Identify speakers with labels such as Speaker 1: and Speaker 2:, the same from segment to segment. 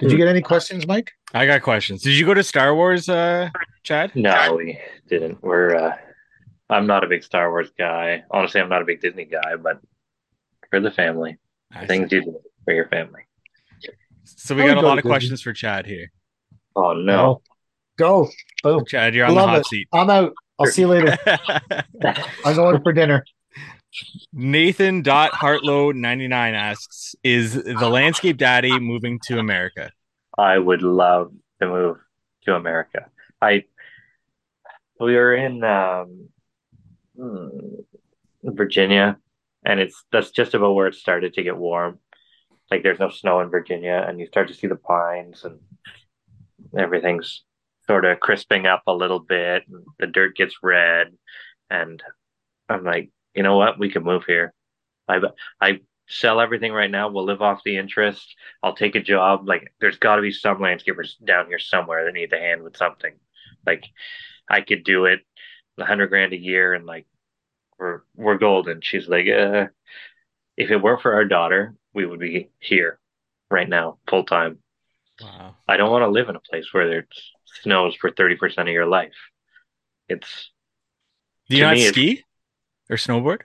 Speaker 1: Did you get any questions, Mike?
Speaker 2: I got questions. Did you go to Star Wars, uh, Chad?
Speaker 3: No, we didn't. We're uh I'm not a big Star Wars guy. Honestly, I'm not a big Disney guy, but for the family,
Speaker 2: I see.
Speaker 3: things you do for your family.
Speaker 2: So we
Speaker 1: I
Speaker 2: got a
Speaker 1: go
Speaker 2: lot
Speaker 1: to
Speaker 2: of
Speaker 1: Disney.
Speaker 2: questions for Chad here.
Speaker 3: Oh no.
Speaker 1: Go. Boom.
Speaker 2: Chad, you're on the hot
Speaker 1: it.
Speaker 2: seat.
Speaker 1: I'm out. I'll see you later. I'm going for dinner.
Speaker 2: Nathan dot Hartlow 99 asks, is the landscape daddy moving to America?
Speaker 3: I would love to move to America. I we were in um, hmm, Virginia, and it's that's just about where it started to get warm. Like there's no snow in Virginia, and you start to see the pines, and everything's sort of crisping up a little bit. And the dirt gets red, and I'm like, you know what? We could move here. I I sell everything right now. We'll live off the interest. I'll take a job. Like there's got to be some landscapers down here somewhere that need the hand with something. Like I could do it, a hundred grand a year, and like we're we're golden. She's like, uh, if it weren't for our daughter, we would be here right now, full time.
Speaker 2: Wow.
Speaker 3: I don't want to live in a place where there's snows for thirty percent of your life. It's
Speaker 2: Do you not
Speaker 3: me,
Speaker 2: ski or snowboard?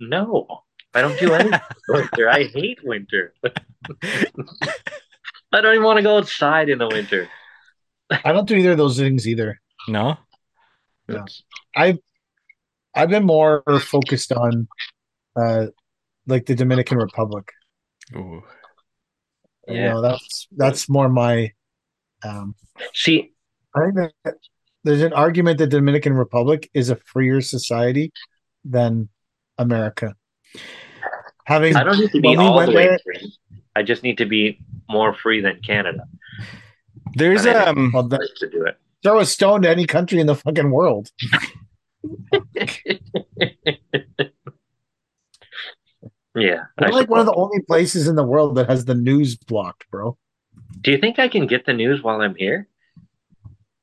Speaker 3: no. I don't do any winter. I hate winter. I don't even want to go outside in the winter.
Speaker 1: I don't do either of those things either.
Speaker 2: No?
Speaker 1: Yeah. I've I've been more focused on uh like the Dominican Republic.
Speaker 2: Ooh.
Speaker 1: You
Speaker 3: Yeah.
Speaker 1: know, that's that's more my um
Speaker 3: See,
Speaker 1: I think that there's an argument that the Dominican Republic is a freer society than America. Having
Speaker 3: I don't need to be all the way
Speaker 1: there-
Speaker 3: free. I just need to be more free than Canada
Speaker 2: There's
Speaker 3: And
Speaker 2: um
Speaker 1: well, the,
Speaker 3: to do it.
Speaker 1: throw a stone to any country in the fucking world.
Speaker 3: yeah. I
Speaker 1: We're like one of the only places in the world that has the news blocked, bro.
Speaker 3: Do you think I can get the news while I'm here?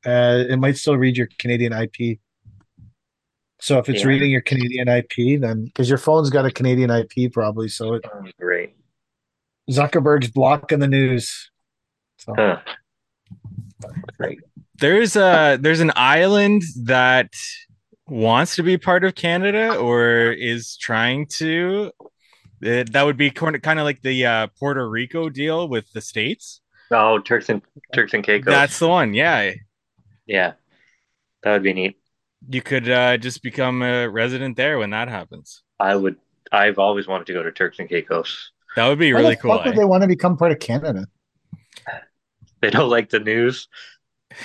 Speaker 1: Uh, it might still read your Canadian IP. So if it's
Speaker 3: Yeah.
Speaker 1: reading your Canadian IP, then because your phone's got a Canadian IP probably, so it,
Speaker 3: Oh, great.
Speaker 1: Zuckerberg's blocking the news. So
Speaker 3: Huh. Great.
Speaker 2: there's a there's an island that wants to be part of Canada or is trying to. It- that would be kind of like the uh, Puerto Rico deal with the states.
Speaker 3: Oh, Turks and Turks and Caicos.
Speaker 2: That's the one. Yeah,
Speaker 3: yeah. That would be neat.
Speaker 2: You could uh, just become a resident there when that happens.
Speaker 3: I would. I've always wanted to go to Turks and Caicos.
Speaker 2: That would be
Speaker 1: why
Speaker 2: really
Speaker 1: the
Speaker 2: cool.
Speaker 1: fuck would
Speaker 2: eh?
Speaker 1: they want to become part of Canada?
Speaker 3: They don't like the news.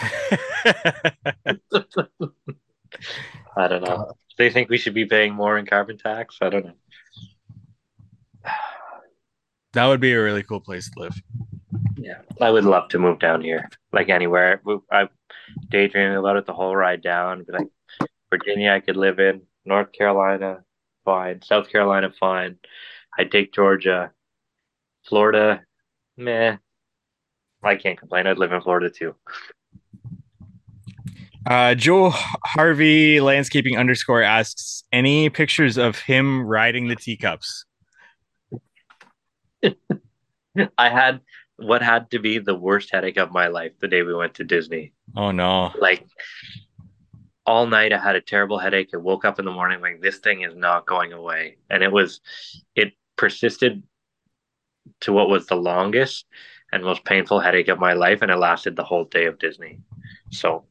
Speaker 3: I don't know. They think we should be paying more in carbon tax. I don't know.
Speaker 2: that would be a really cool place to live.
Speaker 3: Yeah, I would love to move down here, like anywhere. I daydreaming about it the whole ride down. Be like Virginia, I could live in. North Carolina, fine. South Carolina, fine. I'd take Georgia. Florida, meh. I can't complain. I'd live in Florida too.
Speaker 2: Uh, Joel Harvey landscaping underscore asks any pictures of him riding the teacups.
Speaker 3: I had what had to be the worst headache of my life the day we went to Disney.
Speaker 2: Oh no.
Speaker 3: Like all night I had a terrible headache. I woke up in the morning like this thing is not going away. And it was it persisted to what was the longest and most painful headache of my life and it lasted the whole day of Disney. So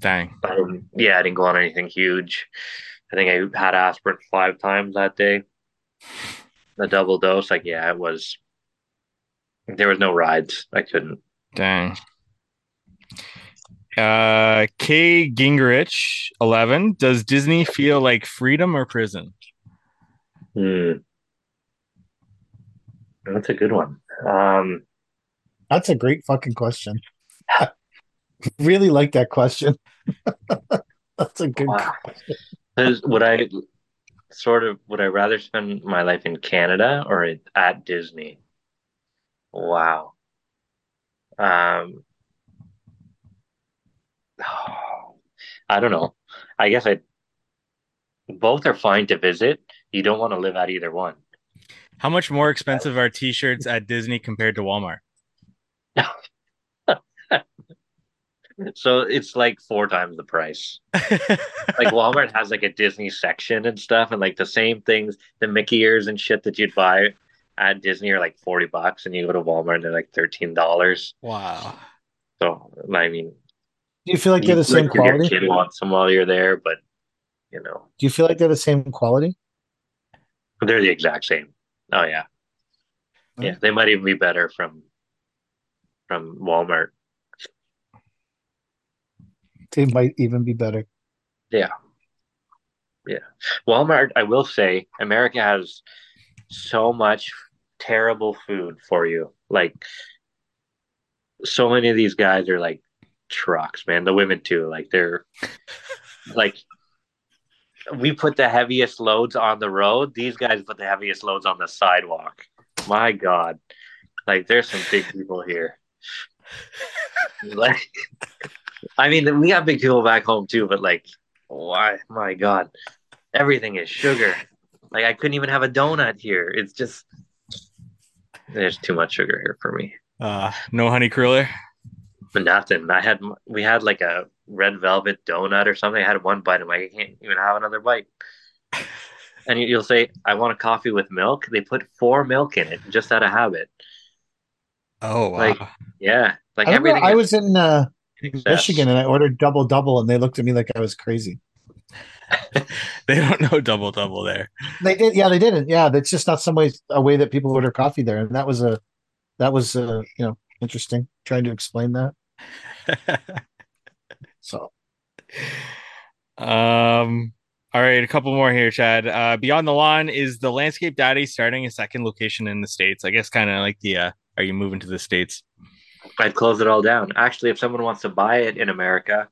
Speaker 2: Dang.
Speaker 3: I yeah, I didn't go on anything huge. I think I had aspirin five times that day. A double dose, like yeah, it was there was no rides. I couldn't.
Speaker 2: Dang. Uh, K Gingrich, 11. Does Disney feel like freedom or prison?
Speaker 3: Hmm. That's a good one. Um,
Speaker 1: That's a great fucking question. really like that question. That's a good
Speaker 3: Wow.
Speaker 1: question.
Speaker 3: would I sort of would I rather spend my life in Canada or at- at Disney? Wow. Um, I don't know. I guess I both are fine to visit. You don't want to live at either one.
Speaker 2: How much more expensive are t-shirts at Disney compared to Walmart?
Speaker 3: So it's like four times the price. Like Walmart has like a Disney section and stuff, and like the same things, the Mickey ears and shit that you'd buy at Disney are like forty bucks, and you go to Walmart and they're like thirteen dollars.
Speaker 2: wow.
Speaker 3: So I mean,
Speaker 1: Do you feel like they're the same
Speaker 3: like, your
Speaker 1: quality?
Speaker 3: kid wants them while you're there, but you know
Speaker 1: Do you feel like they're the same quality?
Speaker 3: they're the exact same. Oh yeah, yeah. They might even be better from from Walmart.
Speaker 1: They might even be better. Yeah. Yeah.
Speaker 3: Walmart, I will say, America has so much terrible food for you. Like, so many of these guys are like trucks, man. The women too. Like, they're like, we put the heaviest loads on the road. These guys put the heaviest loads on the sidewalk. My God. Like, there's some big people here. like, I mean, we got big people back home too, but like, why? My God everything is sugar. Like I couldn't even have a donut here. It's just there's too much sugar here for me.
Speaker 2: Uh, no honey cruller.
Speaker 3: But nothing. I had we had like a red velvet donut or something. I had one bite. I'm like, I can't even have another bite. And you- you'll say, I want a coffee with milk. They put four milk in it just out of habit.
Speaker 2: Oh wow.
Speaker 3: Like, Yeah, like
Speaker 1: I remember
Speaker 3: everything.
Speaker 1: I was in uh. Michigan and I ordered double double, and they looked at me like I was crazy.
Speaker 2: they don't know double double there.
Speaker 1: They did, yeah, they didn't. Yeah, that's just not some way a way that people order coffee there, and that was a that was uh, you know interesting. Trying to explain that. So
Speaker 2: um. All right, a couple more here, Chad. Uh, Beyond the Lawn is the Landscape Daddy starting a second location in the states. I guess kind of like the uh, are you moving to the states?
Speaker 3: I'd close it all down. Actually, if someone wants to buy it in America,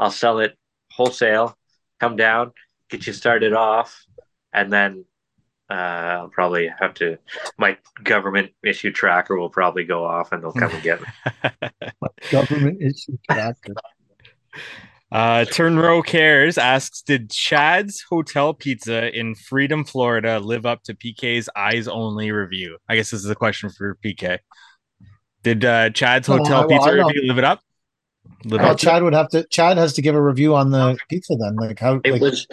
Speaker 3: I'll sell it wholesale, come down, get you started off, and then uh, I'll probably have to. My government issue tracker will probably go off, and they'll come and get me.
Speaker 1: government issue tracker.
Speaker 2: Uh, Turn Row Cares asks, did Chad's Hotel Pizza in Freedom, Florida, live up to PK's eyes only review? I guess this is a question for PK. Did uh, Chad's Hotel
Speaker 1: I- well,
Speaker 2: Pizza
Speaker 1: I
Speaker 2: review live it up? Live
Speaker 1: Well,
Speaker 2: up to
Speaker 1: Chad would have to. Chad has to give a review on the pizza then. Like how?
Speaker 3: It
Speaker 1: Like,
Speaker 3: was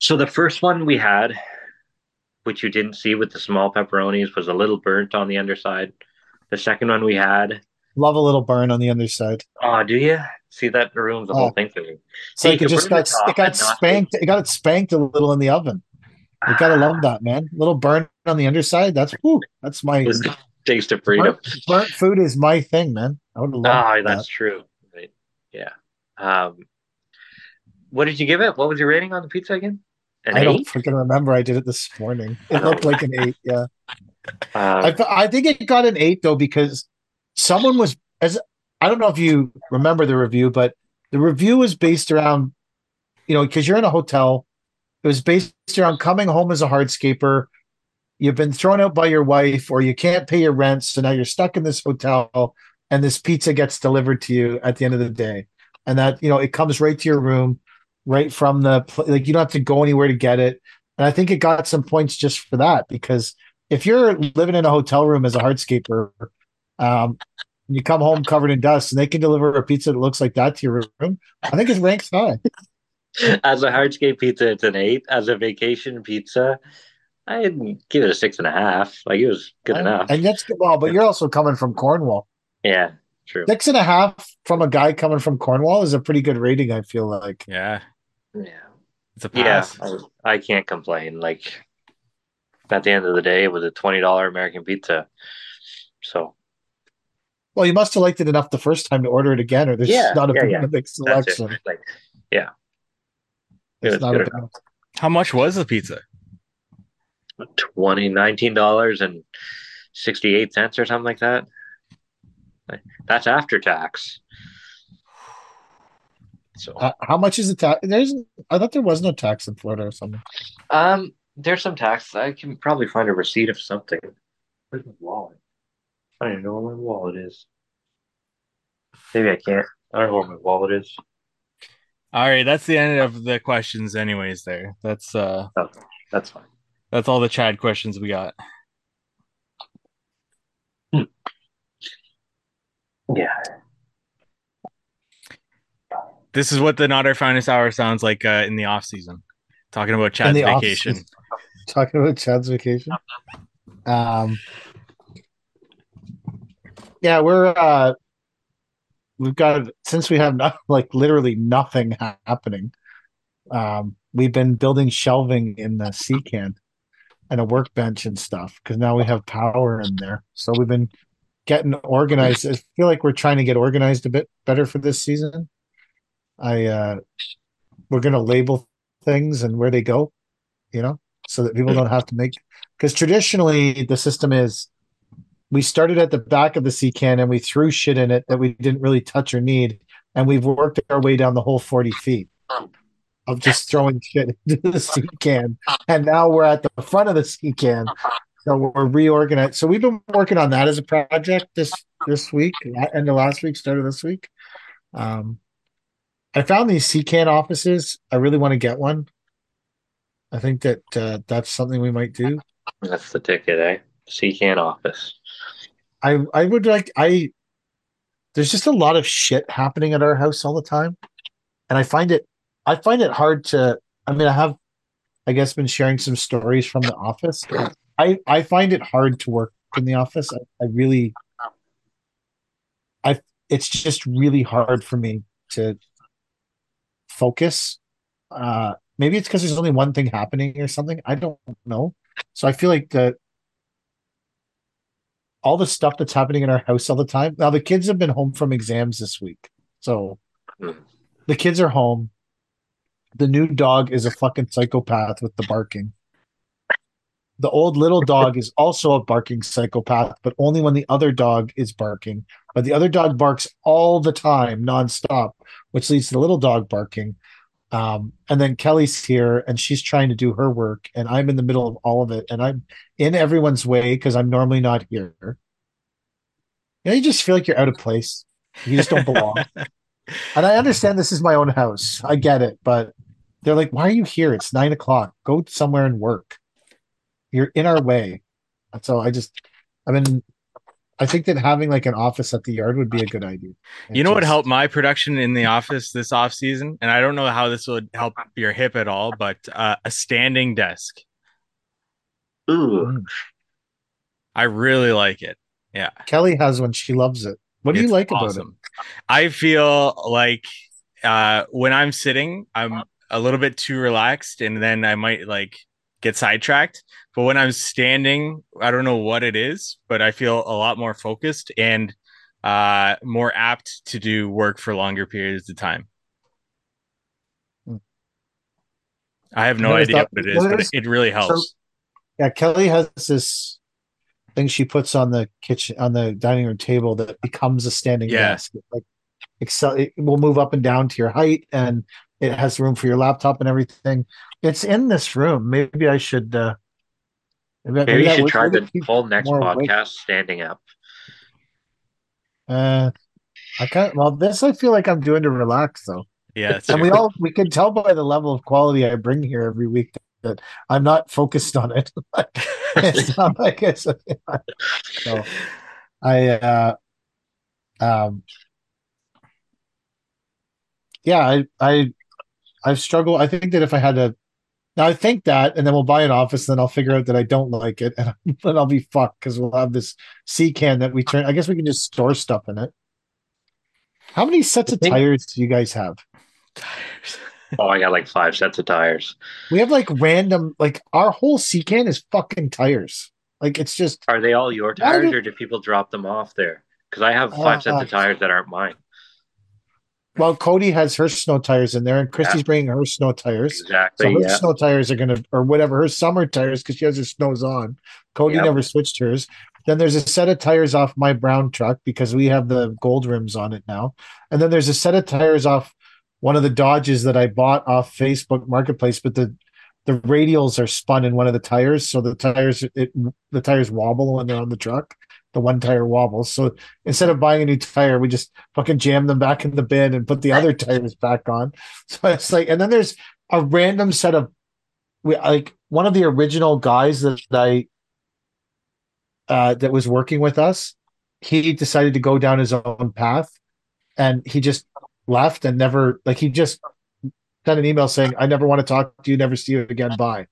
Speaker 3: so the first one we had, which you didn't see with the small pepperonis, was a little burnt on the underside. The second one we had,
Speaker 1: love a little burn on the underside.
Speaker 3: oh, do you see that ruins the
Speaker 1: Oh.
Speaker 3: whole thing for me?
Speaker 1: It's
Speaker 3: See, you
Speaker 1: it
Speaker 3: can
Speaker 1: just got it got spanked. It got it spanked a little in the oven. You gotta love that, man. A Little burn on the underside. That's whew, that's my
Speaker 3: taste of freedom.
Speaker 1: burnt, burnt food is my thing, man. I would love that.
Speaker 3: that's true. Right. Yeah. Um, what did you give it? What was your rating on the pizza again? An
Speaker 1: I don't freaking remember. I did it this morning. It looked like an eight. Yeah, I I think it got an eight though because someone was as I don't know if you remember the review, but the review was based around you know because you're in a hotel. It was based around coming home as a hardscaper. You've been thrown out by your wife, or you can't pay your rent, so now you're stuck in this hotel, and this pizza gets delivered to you at the end of the day, and that you know it comes right to your room, right from the like you don't have to go anywhere to get it. And I think it got some points just for that because if you're living in a hotel room as a hardscaper, um, you come home covered in dust, and they can deliver a pizza that looks like that to your room. I think it ranks high.
Speaker 3: as a hardscape pizza, it's an eight. As a vacation pizza, I'd give it a six and a half. Like it was good
Speaker 1: And-
Speaker 3: enough.
Speaker 1: And that's well, but you're also coming from Cornwall.
Speaker 3: yeah, true.
Speaker 1: Six and a half from a guy coming from Cornwall is a pretty good rating. I feel like.
Speaker 2: Yeah,
Speaker 3: Yeah,
Speaker 2: it's a
Speaker 3: yeah.
Speaker 2: pass.
Speaker 3: I, I can't complain. Like at the end of the day, it was a twenty dollar American pizza. So
Speaker 1: Well, you must have liked it enough the first time to order it again, or there's
Speaker 3: Yeah,
Speaker 1: not a
Speaker 3: yeah,
Speaker 1: big,
Speaker 3: yeah.
Speaker 1: big selection.
Speaker 3: it. Like yeah, it
Speaker 1: It's
Speaker 3: was
Speaker 1: not a
Speaker 3: good
Speaker 1: big,
Speaker 3: enough.
Speaker 2: How much was the pizza?
Speaker 3: twenty nineteen dollars and sixty eight cents or something like that. Like, That's after tax. So
Speaker 1: Uh, how much is the tax? There's, I thought there was no tax in Florida or something.
Speaker 3: um, there's some tax. I can probably find a receipt of something. Where's my wallet? I don't even know where my wallet is. Maybe I can't. I don't know where my wallet is.
Speaker 2: All right, that's the end of the questions, anyways. There, that's uh,
Speaker 3: That's fine.
Speaker 2: that's all the Chad questions we got.
Speaker 3: Yeah.
Speaker 2: This is what the not our finest hour sounds like uh, in the off season. Talking about Chad's vacation.
Speaker 1: talking about Chad's vacation. Um, yeah, we're uh, we've got since we have not like literally nothing happening. Um, we've been building shelving in the sea can and a workbench and stuff because now we have power in there. So we've been getting organized. I feel like we're trying to get organized a bit better for this season. I uh, we're gonna label things and where they go, you know, so that people don't have to make because traditionally the system is we started at the back of the sea can and we threw shit in it that we didn't really touch or need, and we've worked our way down the whole 40 feet of just throwing shit into the sea can. And now we're at the front of the sea can. So we're reorganized. So we've been working on that as a project this this week, end of last week, start of this week. Um, I found these sea can offices. I really want to get one. I think that uh, that's something we might do.
Speaker 3: That's the ticket, eh? Can office.
Speaker 1: I I would like I. There's just a lot of shit happening at our house all the time, and I find it I find it hard to. I mean, I have, I guess, been sharing some stories from the office. I I find it hard to work in the office. I, I really, I it's just really hard for me to focus. Uh, maybe it's because there's only one thing happening or something. I don't know. So I feel like the all the stuff that's happening in our house all the time. Now the kids have been home from exams this week, so
Speaker 3: Hmm.
Speaker 1: the kids are home. The new dog is a fucking psychopath with the barking. The old little dog is also a barking psychopath, but only when the other dog is barking. But the other dog barks all the time, nonstop, which leads to the little dog barking. Um, and then Kelly's here and she's trying to do her work, and I'm in the middle of all of it, and I'm in everyone's way because I'm normally not here. You know, you just feel like you're out of place. You just don't belong. and I understand this is my own house. I get it, but they're like, "Why are you here? It's nine o'clock. Go somewhere and work. You're in our way." And so I just, I mean, I think that having like an office at the yard would be a good idea.
Speaker 2: You know what helped my production in the office this off season, and I don't know how this would help your hip at all, but uh, a standing desk.
Speaker 3: Ooh.
Speaker 2: I really like it. Yeah,
Speaker 1: Kelly has one. She loves it. What do you
Speaker 2: It's
Speaker 1: like about it?
Speaker 2: I feel like uh, when I'm sitting, I'm a little bit too relaxed, and then I might like get sidetracked. But when I'm standing, I don't know what it is, but I feel a lot more focused and uh, more apt to do work for longer periods of time. I have no
Speaker 1: is
Speaker 2: idea what it is, but it, really helps.
Speaker 1: Yeah, Kelly has this thing she puts on the kitchen on the dining room table that becomes a standing
Speaker 2: Yeah.
Speaker 1: desk. Like excel it will move up and down to your height and it has room for your laptop and everything. It's in this room. Maybe I should uh maybe,
Speaker 3: maybe you should try the
Speaker 1: keep
Speaker 3: whole next
Speaker 1: more awake.
Speaker 3: podcast standing up.
Speaker 1: Uh I kind well this I feel like I'm doing to relax though.
Speaker 2: yeah,
Speaker 1: And
Speaker 2: true.
Speaker 1: we all we can tell by the level of quality I bring here every week that I'm not focused on it. it's not like it's so I uh um yeah, I I I've struggled. I think that if I had to now I think that and then we'll buy an office, and then I'll figure out that I don't like it and then I'll be fucked because we'll have this C can that we turn I guess we can just store stuff in it. How many sets of tires do you guys have? Tires.
Speaker 3: Oh, I got like five sets of tires.
Speaker 1: We have like random like our whole C can is fucking tires. Like it's just
Speaker 3: Are they all your tires,
Speaker 1: do-
Speaker 3: or do people drop them off there? Because I have five sets
Speaker 1: Uh,
Speaker 3: of tires that aren't mine.
Speaker 1: Well, Cody has her snow tires in there, and Christy's bringing her snow tires. So
Speaker 3: Exactly.
Speaker 1: her
Speaker 3: yeah.
Speaker 1: snow tires are gonna, or whatever, her summer tires because she has her snows on. Cody
Speaker 3: Yep.
Speaker 1: never switched hers. Then there's a set of tires off my brown truck because we have the gold rims on it now. And then there's a set of tires off one of the Dodges that I bought off Facebook Marketplace, but the the radials are spun in one of the tires, so the tires it the tires wobble when they're on the truck. The one tire wobbles. So instead of buying a new tire, we just fucking jam them back in the bin and put the other tires back on. So it's like, and then there's a random set of we like one of the original guys that I uh that was working with us, he decided to go down his own path and he just left and never like he just sent an email saying, "I never want to talk to you, never see you again, bye."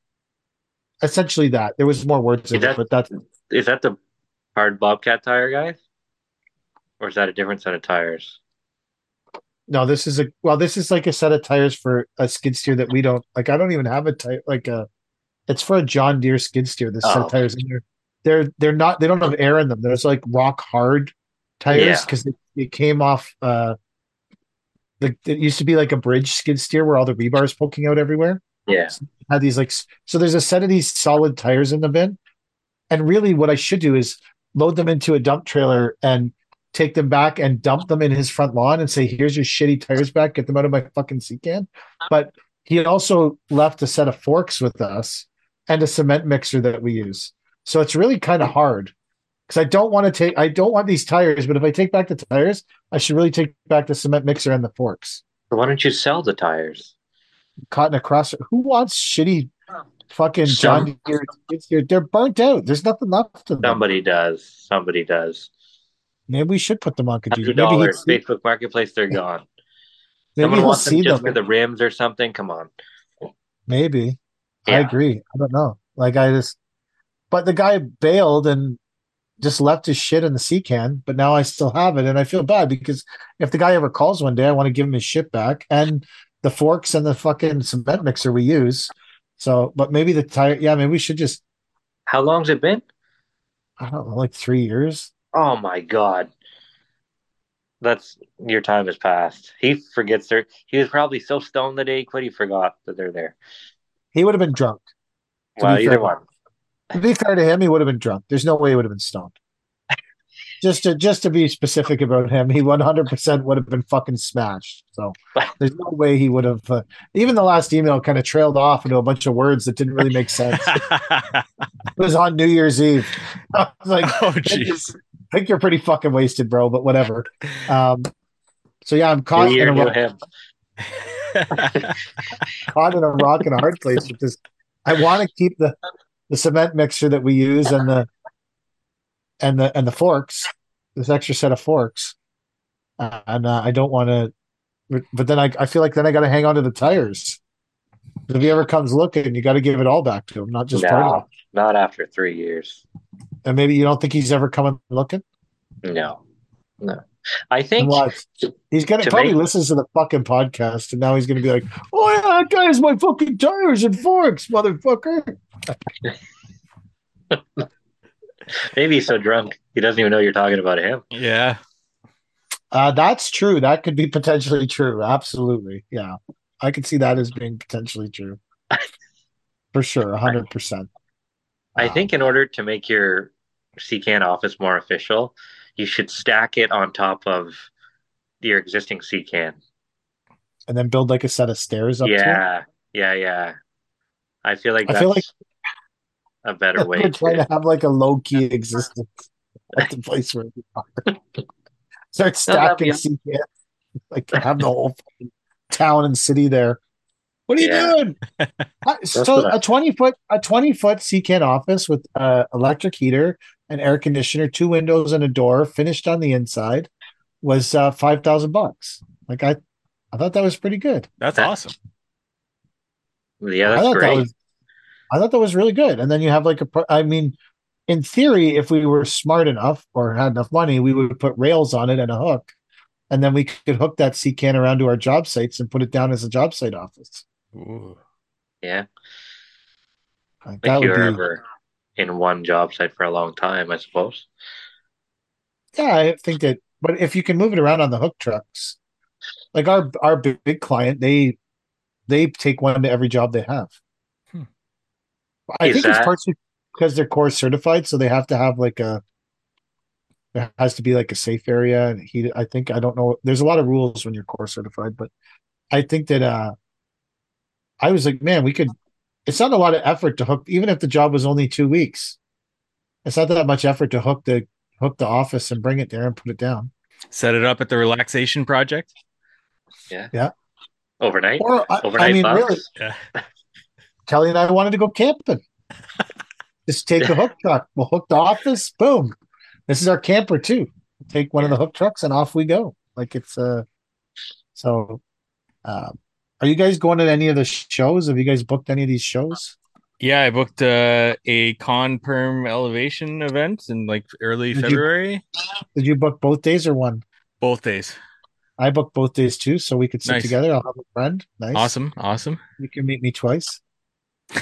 Speaker 1: Essentially, that there was more words in
Speaker 3: that-
Speaker 1: it, but that's
Speaker 3: Is that the hard Bobcat tire guy? Or is that a different set of tires?
Speaker 1: no. This is a well, this is like a set of tires for a skid steer that we don't like. I don't even have a tire like a. It's for a John Deere skid steer. This set
Speaker 3: Oh.
Speaker 1: of tires, and they're they're they're not. They don't have air in them. There's like rock hard tires
Speaker 3: Yeah.
Speaker 1: because they, they came off. uh the, It used to be like a bridge skid steer where all the rebar is poking out everywhere.
Speaker 3: Yeah.
Speaker 1: had these like so there's a set of these solid tires in the bin. And really what i should do is load them into a dump trailer and take them back and dump them in his front lawn and say here's your shitty tires back. Get them out of my fucking sea can. But he also left a set of forks with us and a cement mixer that we use. So it's really kind of hard because i don't want to take i don't want these tires but if i take back the tires i should really take back the cement mixer and the forks
Speaker 3: So why don't you sell the tires?
Speaker 1: caught in a cross. Who wants shitty fucking
Speaker 3: Some-
Speaker 1: John Deere? They're burnt out. There's nothing left of them.
Speaker 3: Somebody does. Somebody does.
Speaker 1: Maybe we should put them on Kijiji.
Speaker 3: Hundred
Speaker 1: Maybe,
Speaker 3: dollars. Facebook Marketplace, they're gone.
Speaker 1: maybe
Speaker 3: Someone wants them
Speaker 1: see
Speaker 3: just
Speaker 1: them.
Speaker 3: for the rims or something. Come on.
Speaker 1: Maybe. I agree. I don't know. Like I just, but the guy bailed and just left his shit in the sea can. But now I still have it, and I feel bad because if the guy ever calls one day, I want to give him his shit back and the forks and the fucking cement mixer we use. So, but maybe the tire. Yeah, maybe we should just.
Speaker 3: How long's it been?
Speaker 1: I don't know, like three years.
Speaker 3: Oh my god. That's your time has passed. He forgets there. He was probably so stoned the day he quit, he forgot that they're there.
Speaker 1: He would have been drunk.
Speaker 3: Well,
Speaker 1: be
Speaker 3: either
Speaker 1: fair.
Speaker 3: one.
Speaker 1: To be fair to him, he would have been drunk. There's no way he would have been stoned. Just to just to be specific about him, he 100% would have been fucking smashed. So there's no way he would have. Uh, even the last email kind of trailed off into a bunch of words that didn't really make sense. it was on New Year's Eve. I was like,
Speaker 2: oh
Speaker 1: I think you're-
Speaker 2: jeez.
Speaker 1: I think you're pretty fucking wasted, bro. But whatever. Um, so yeah, I'm caught in, a rock,
Speaker 3: him.
Speaker 1: caught in a rock and a hard place with this. I want to keep the the cement mixer that we use and the and the and the forks. This extra set of forks, uh, and uh, I don't want to. But, then I I feel like then I got to hang on to the tires. If he ever comes looking, you got to give it all back to him, not just part of it.
Speaker 3: Not after three years.
Speaker 1: And maybe you don't think he's ever coming looking.
Speaker 3: No, no. I think
Speaker 1: what? He's gonna
Speaker 3: to
Speaker 1: probably
Speaker 3: make-
Speaker 1: listens to the fucking podcast, and now he's gonna be like, "Oh yeah, that guy has my fucking tires and forks, motherfucker."
Speaker 3: maybe he's so drunk he doesn't even know you're talking about him.
Speaker 2: yeah.
Speaker 1: Uh, that's true. That could be potentially true. Absolutely. Yeah. I could see that as being potentially true. For sure. hundred percent.
Speaker 3: I think in order to make your CCAN office more official, you should stack it on top of your existing CCAN.
Speaker 1: And then build like a set of stairs up to it.
Speaker 3: Yeah, yeah, yeah. I feel like
Speaker 1: I
Speaker 3: that's
Speaker 1: feel like-
Speaker 3: a better way
Speaker 1: We're trying
Speaker 3: to.
Speaker 1: to have like a low key existence at the place where we are. Start stacking
Speaker 3: yeah.
Speaker 1: CCAN. Like have the whole town and city there. What are you
Speaker 3: Yeah.
Speaker 1: doing? So
Speaker 3: what I-
Speaker 1: a twenty foot a twenty foot CCAN office with uh, electric heater, an air conditioner, two windows and a door, finished on the inside, was uh, five thousand bucks. Like I, I thought that was pretty good.
Speaker 2: That's
Speaker 3: That-
Speaker 2: awesome.
Speaker 3: Yeah,
Speaker 1: I
Speaker 3: that's
Speaker 1: thought that
Speaker 3: great.
Speaker 1: was, I thought that was really good. And then you have like a, I mean, in theory, if we were smart enough or had enough money, we would put rails on it and a hook, and then we could hook that CCAN around to our job sites and put it down as a job site office.
Speaker 2: Ooh.
Speaker 3: Yeah,
Speaker 1: Like,
Speaker 3: if
Speaker 1: that would be,
Speaker 3: ever in one job site for a long time, I suppose.
Speaker 1: yeah. I think that, but if you can move it around on the hook trucks, like our our big, big client, they they take one to every job they have.
Speaker 2: Hmm.
Speaker 1: I
Speaker 3: Is
Speaker 1: think it's
Speaker 3: that-
Speaker 1: partially because they're COR certified, so they have to have like a there has to be like a safe area and he I think I don't know there's a lot of rules when you're COR certified, but I think that uh I was like, man, we could it's not a lot of effort to hook even if the job was only two weeks. It's not that much effort to hook the hook the office and bring it there and put it down.
Speaker 2: Set it up at the relaxation project. Yeah. Yeah.
Speaker 3: Overnight,
Speaker 1: Or I,
Speaker 3: overnight
Speaker 1: I mean,
Speaker 3: bucks.
Speaker 1: really,
Speaker 2: Yeah.
Speaker 1: Kelly and I wanted to go camping. Just take a hook truck. We'll hook the office. Boom. This is our camper too. Take one of the hook trucks and off we go. Like it's uh So, um, are you guys going to any of the shows? Have you guys booked any of these shows?
Speaker 2: Yeah, I booked uh, a con perm elevation event in like early
Speaker 1: Did you-
Speaker 2: February.
Speaker 1: Did you book both days or one?
Speaker 2: Both days.
Speaker 1: I booked both days too, so we could sit
Speaker 2: Nice.
Speaker 1: together. I'll have a friend. Nice.
Speaker 2: Awesome, awesome.
Speaker 1: You can meet me twice.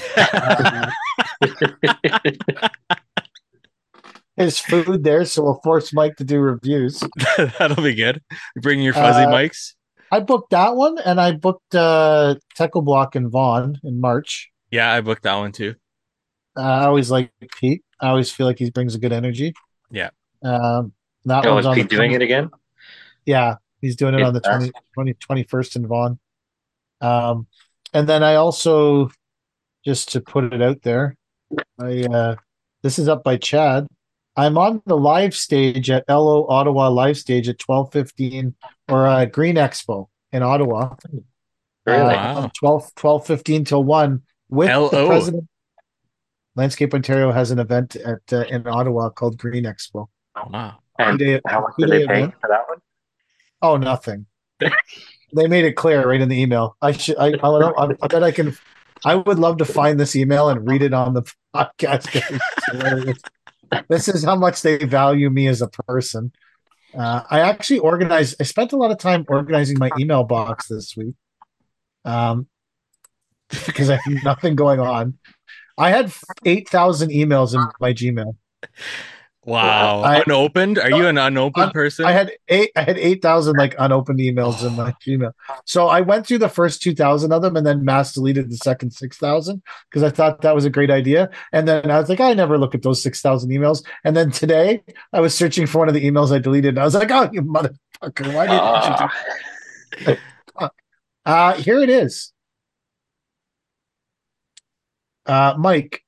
Speaker 1: There's food there, so we'll force Mike to do reviews.
Speaker 2: That'll be good. Bring your fuzzy
Speaker 1: Uh,
Speaker 2: mics.
Speaker 1: I booked that one, and I booked uh, Techo-Bloc in Vaughan in March.
Speaker 2: Yeah, I booked that one too.
Speaker 1: Uh, I always like Pete. I always feel like he brings a good energy.
Speaker 2: Yeah.
Speaker 1: Um, that
Speaker 3: oh,
Speaker 1: one's
Speaker 3: is
Speaker 1: on
Speaker 3: Pete
Speaker 1: the
Speaker 3: doing
Speaker 1: 20
Speaker 3: it again?
Speaker 1: Yeah, he's doing it
Speaker 3: It's
Speaker 1: on the
Speaker 3: fast.
Speaker 1: 20, 20 21st in Vaughan. Um, and then I also, just to put it out there, I uh, this is up by Chad. I'm on the live stage at LO Ottawa live stage at 12:15 or uh, Green Expo in Ottawa.
Speaker 3: Really?
Speaker 1: Uh,
Speaker 2: Wow.
Speaker 1: 12 12:15 till 1 with the president. Landscape Ontario has an event at uh, in Ottawa called Green Expo.
Speaker 2: Oh wow.
Speaker 3: And
Speaker 1: Two-day-
Speaker 3: how much did they pay
Speaker 1: event.
Speaker 3: for that one?
Speaker 1: Oh, nothing. they made it clear right in the email. I should. I. I, don't, I, I bet I can. I would love to find this email and read it on the podcast. This is how much they value me as a person. Uh, I actually organized. I spent a lot of time organizing my email box this week, um, because I have nothing going on. I had eight thousand emails in my Gmail.
Speaker 2: Wow.
Speaker 1: I-
Speaker 2: unopened? Are you an unopened
Speaker 1: Un-
Speaker 2: person?
Speaker 1: I had eight. I had eight thousand like unopened emails in my Gmail. So I went through the first two thousand of them, and then mass deleted the second six thousand because I thought that was a great idea. And then I was like, I never look at those six thousand emails. And then today I was searching for one of the emails I deleted, and I was like, Oh, you motherfucker! Why didn't you? Do-
Speaker 3: Ah,
Speaker 1: uh, here it is. Uh, Mike,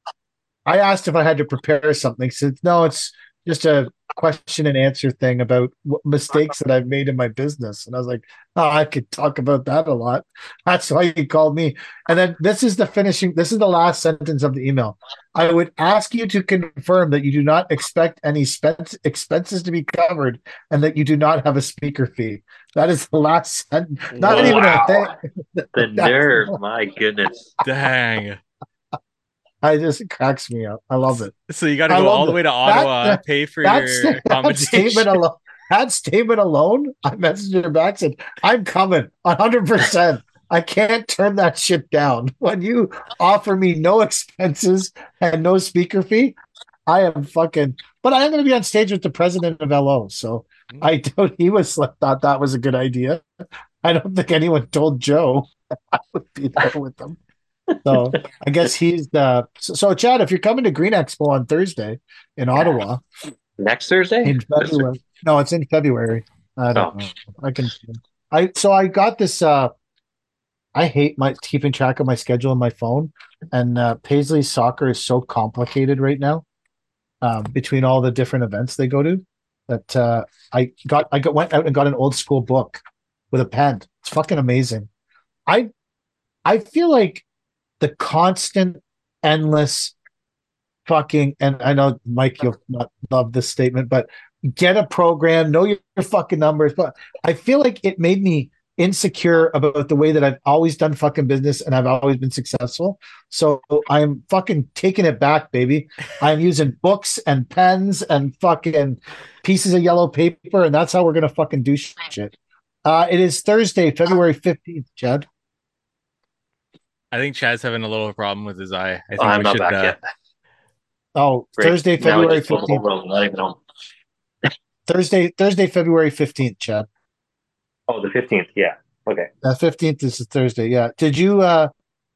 Speaker 1: I asked if I had to prepare something. He said, no, it's just a question and answer thing about what mistakes that I've made in my business. And I was like, oh, I could talk about that a lot. That's why you called me. And then this is the finishing, this is the last sentence of the email. I would ask you to confirm that you do not expect any spent expenses to be covered and that you do not have a speaker fee. That is the last sentence. Not
Speaker 3: Wow.
Speaker 1: even a thing.
Speaker 3: the nerve, my goodness.
Speaker 2: Dang.
Speaker 1: I just it cracks me up. I love it.
Speaker 2: So you got to go all the
Speaker 1: it.
Speaker 2: way to Ottawa,
Speaker 1: that-
Speaker 2: pay for
Speaker 1: That's
Speaker 2: your
Speaker 1: that
Speaker 2: accommodation.
Speaker 1: statement alone. That statement alone, I messaged her back and said, "I'm coming, hundred percent. I can't turn that shit down. When you offer me no expenses and no speaker fee, I am fucking. But I am going to be on stage with the president of LO, so mm-hmm. I don't. He was thought that was a good idea. I don't think anyone told Joe I would be there with them. So I guess he's the. So, so Chad, if you're coming to Green Expo on Thursday in Ottawa
Speaker 3: Next Thursday?
Speaker 1: in February, no, it's in February. I don't
Speaker 3: Oh.
Speaker 1: know. I can. I so I got this. uh I hate my keeping track of my schedule on my phone, and uh Paisley Soccer is so complicated right now. Um, between all the different events they go to, that uh I got I got went out and got an old school book with a pen. It's fucking amazing. I I feel like the constant, endless fucking and I know Mike, you'll not love this statement, but get a program, know your, your fucking numbers. But I feel like it made me insecure about the way that I've always done fucking business and I've always been successful. So I'm fucking taking it back, baby. I'm using books and pens and fucking pieces of yellow paper, and that's how we're gonna fucking do shit. Uh, it is Thursday, February 15th, Chad.
Speaker 2: I think Chad's having a little problem with his eye. I think
Speaker 3: Oh, I'm
Speaker 2: we
Speaker 3: not
Speaker 2: should.
Speaker 3: back
Speaker 2: Uh,
Speaker 3: yet.
Speaker 1: Oh,
Speaker 3: Great.
Speaker 1: Thursday, February
Speaker 3: it's just the whole
Speaker 1: 15th.
Speaker 3: room, not even home.
Speaker 1: Thursday, Thursday, February 15th, Chad.
Speaker 3: Oh, the 15th. Yeah. Okay.
Speaker 1: The 15th is a Thursday. Yeah. Did you uh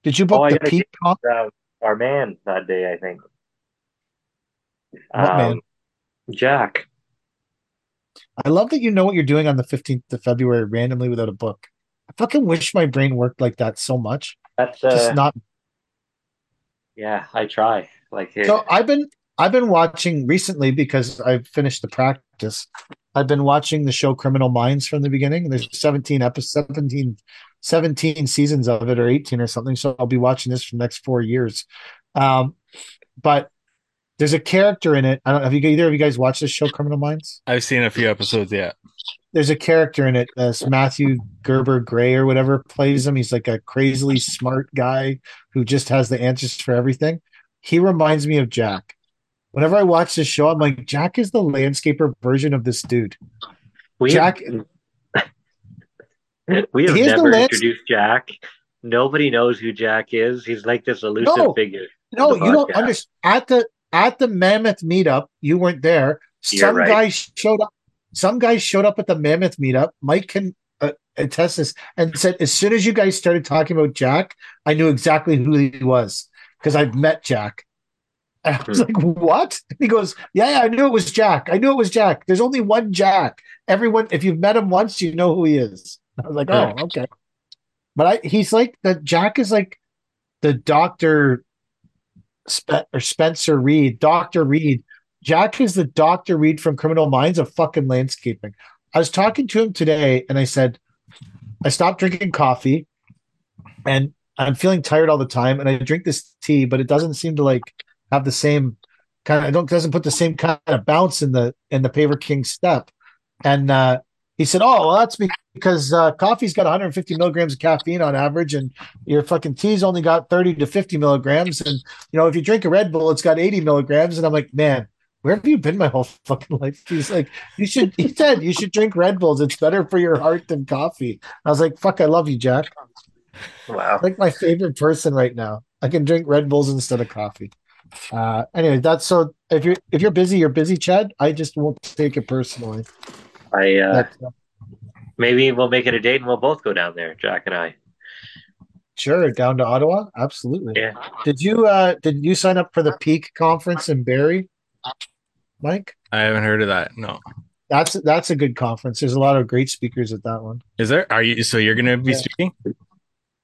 Speaker 1: did you book
Speaker 3: Oh,
Speaker 1: the
Speaker 3: gotta
Speaker 1: peak comp?
Speaker 3: Uh, our man that day, I think.
Speaker 1: What man?
Speaker 3: Um, Jack.
Speaker 1: I love that you know what you're doing on the 15th of February randomly without a book. I fucking wish my brain worked like that so much.
Speaker 3: That's uh,
Speaker 1: Just not
Speaker 3: yeah. I try. Like it,
Speaker 1: so I've been I've been watching recently because I've finished the practice. I've been watching the show Criminal Minds from the beginning. There's 17 episodes, 17, 17 seasons of it or 18 or something. So I'll be watching this for the next four years. Um, but there's a character in it. I don't have you either of you guys watched this show Criminal Minds?
Speaker 2: I've seen a few episodes. Yeah.
Speaker 1: There's a character in it, uh, Matthew Gerber Gray or whatever plays him. He's like a crazily smart guy who just has the answers for everything. He reminds me of Jack. Whenever I watch this show, I'm like, Jack is the landscaper version of this dude.
Speaker 3: We
Speaker 1: Jack,
Speaker 3: we have
Speaker 1: is the
Speaker 3: never
Speaker 1: lands-
Speaker 3: introduced Jack. Nobody knows who Jack is. He's like this elusive
Speaker 1: No.
Speaker 3: figure.
Speaker 1: no, you don't understand. At the at the Mammoth meetup, you weren't there. Some
Speaker 3: right.
Speaker 1: guys showed up. Some guys showed up at the Mammoth meetup. Mike can uh, attest this and said, as soon as you guys started talking about Jack, I knew exactly who he was because I've met Jack. And I was
Speaker 3: Hmm.
Speaker 1: like, what? He goes, yeah, yeah, I knew it was Jack. I knew it was Jack. There's only one Jack. Everyone, if you've met him once, you know who he is. I was like, oh, okay. But I, he's like the Jack is like the Doctor Spe- or Spencer Reid, Doctor Reid. Jack is the Doctor Reid from Criminal Minds of fucking landscaping. I was talking to him today, and I said, I stopped drinking coffee, and I'm feeling tired all the time, and I drink this tea, but it doesn't seem to like have the same kind of. I don't doesn't put the same kind of bounce in the in the Paver King step. And uh, he said, "Oh, well, that's because uh, coffee's got 150 milligrams of caffeine on average, and your fucking tea's only got 30 to 50 milligrams. And you know, if you drink a Red Bull, it's got 80 milligrams." And I'm like, "Man, where have you been my whole fucking life?" He's like, "You should." He said, "You should drink Red Bulls. It's better for your heart than coffee." I was like, "Fuck, I love you, Jack.
Speaker 3: Wow.
Speaker 1: Like my favorite person right now. I can drink Red Bulls instead of coffee." Uh, anyway, that's so. If you're if you're busy, you're busy, Chad. I just won't take it personally.
Speaker 3: I uh, maybe we'll make it a date and we'll both go down there, Jack and I.
Speaker 1: Sure, down to Ottawa, absolutely.
Speaker 3: Yeah.
Speaker 1: Did you uh did you sign up for the Peak conference in Barrie, Mike?
Speaker 2: I haven't heard of that. No.
Speaker 1: That's that's a good conference. There's a lot of great speakers at that one.
Speaker 2: Is there? Are you? So you're gonna be
Speaker 1: Yeah.
Speaker 2: speaking?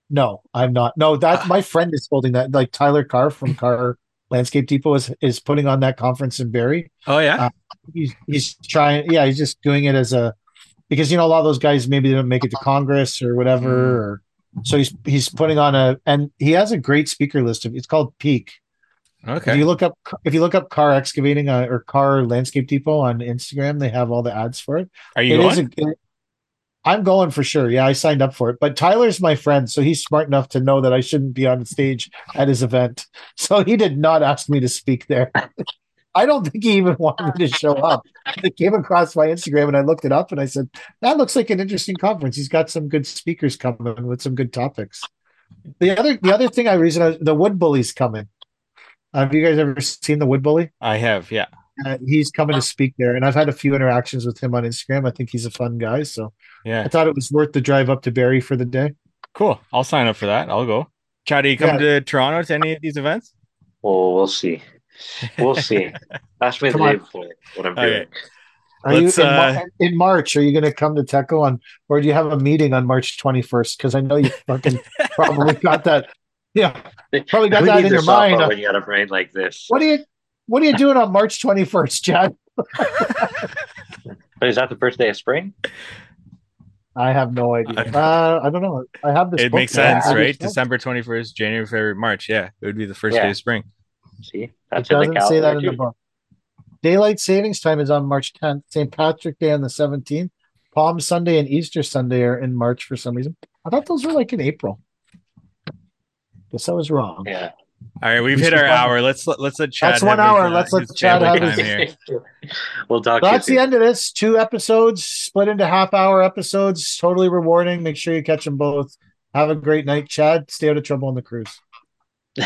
Speaker 1: No, I'm not. No, that my friend is holding that. Like Tyler Carr from Carr Landscape Depot is is putting on that conference in Barrie.
Speaker 2: Oh yeah.
Speaker 1: Uh, He's he's trying. Yeah, he's just doing it as a because you know a lot of those guys maybe they don't make it to Congress or whatever. Or so he's he's putting on a and he has a great speaker list. Of, it's called Peak. If
Speaker 2: okay.
Speaker 1: you look up if you look up Carr excavating uh, or Carr landscape depot on Instagram, they have all the ads for it.
Speaker 2: Are you
Speaker 1: It is
Speaker 2: going?
Speaker 1: a- I'm going for sure. Yeah, I signed up for it. But Tyler's my friend, so he's smart enough to know that I shouldn't be on stage at his event. So he did not ask me to speak there. I don't think he even wanted me to show up. It came across my Instagram and I looked it up and I said, that looks like an interesting conference. He's got some good speakers coming with some good topics. The other the other thing I reason I, the wood bullies coming. Have you guys ever seen the wood bully?
Speaker 2: I have. Yeah.
Speaker 1: Uh, he's coming to speak there, and I've had a few interactions with him on Instagram. I think he's a fun guy, so
Speaker 2: yeah, I
Speaker 1: thought it was worth the drive up to Barrie for the day.
Speaker 2: Cool. I'll sign up for that. I'll go. Chad, do you come to Toronto to any of these events?
Speaker 3: Well, we'll see. We'll see. Ask me the
Speaker 1: Come
Speaker 3: day before what I'm
Speaker 2: Okay.
Speaker 3: doing.
Speaker 1: Are
Speaker 2: Let's,
Speaker 1: you in,
Speaker 2: uh,
Speaker 1: in March? Are you going to come to Teco on, or do you have a meeting on March twenty first? Because I know you fucking probably got that. Yeah, Probably got
Speaker 3: Who
Speaker 1: that in
Speaker 3: a
Speaker 1: your mind.
Speaker 3: softball when you got a brain like this?
Speaker 1: what are you What are you doing on March twenty first, Chad?
Speaker 3: Is that the first day of spring?
Speaker 1: I have no idea. Uh, I don't know. I have this.
Speaker 2: It
Speaker 1: book
Speaker 2: makes
Speaker 1: there.
Speaker 2: sense,
Speaker 1: I
Speaker 2: right? December 21st, January, February, March. Yeah. It would be the first
Speaker 3: Yeah.
Speaker 2: day of spring.
Speaker 3: See,
Speaker 1: It
Speaker 3: that's in the
Speaker 1: doesn't say that
Speaker 3: calendar
Speaker 1: in the book. Daylight savings time is on March 10th. St. Patrick Day on the 17th. Palm Sunday and Easter Sunday are in March for some reason. I thought those were like in April. Guess I was wrong.
Speaker 3: Yeah.
Speaker 2: All right, we've hit our
Speaker 1: find-
Speaker 2: hour. Let's let, let's let Chad.
Speaker 1: That's one
Speaker 2: have his,
Speaker 1: hour.
Speaker 2: uh,
Speaker 1: Let's let
Speaker 2: his
Speaker 1: Chad
Speaker 2: family
Speaker 1: have his-
Speaker 2: here.
Speaker 3: we'll talk.
Speaker 1: That's the
Speaker 3: soon.
Speaker 1: end of this. Two episodes split into half hour episodes. Totally rewarding. Make sure you catch them both. Have a great night, Chad. Stay out of trouble on the cruise.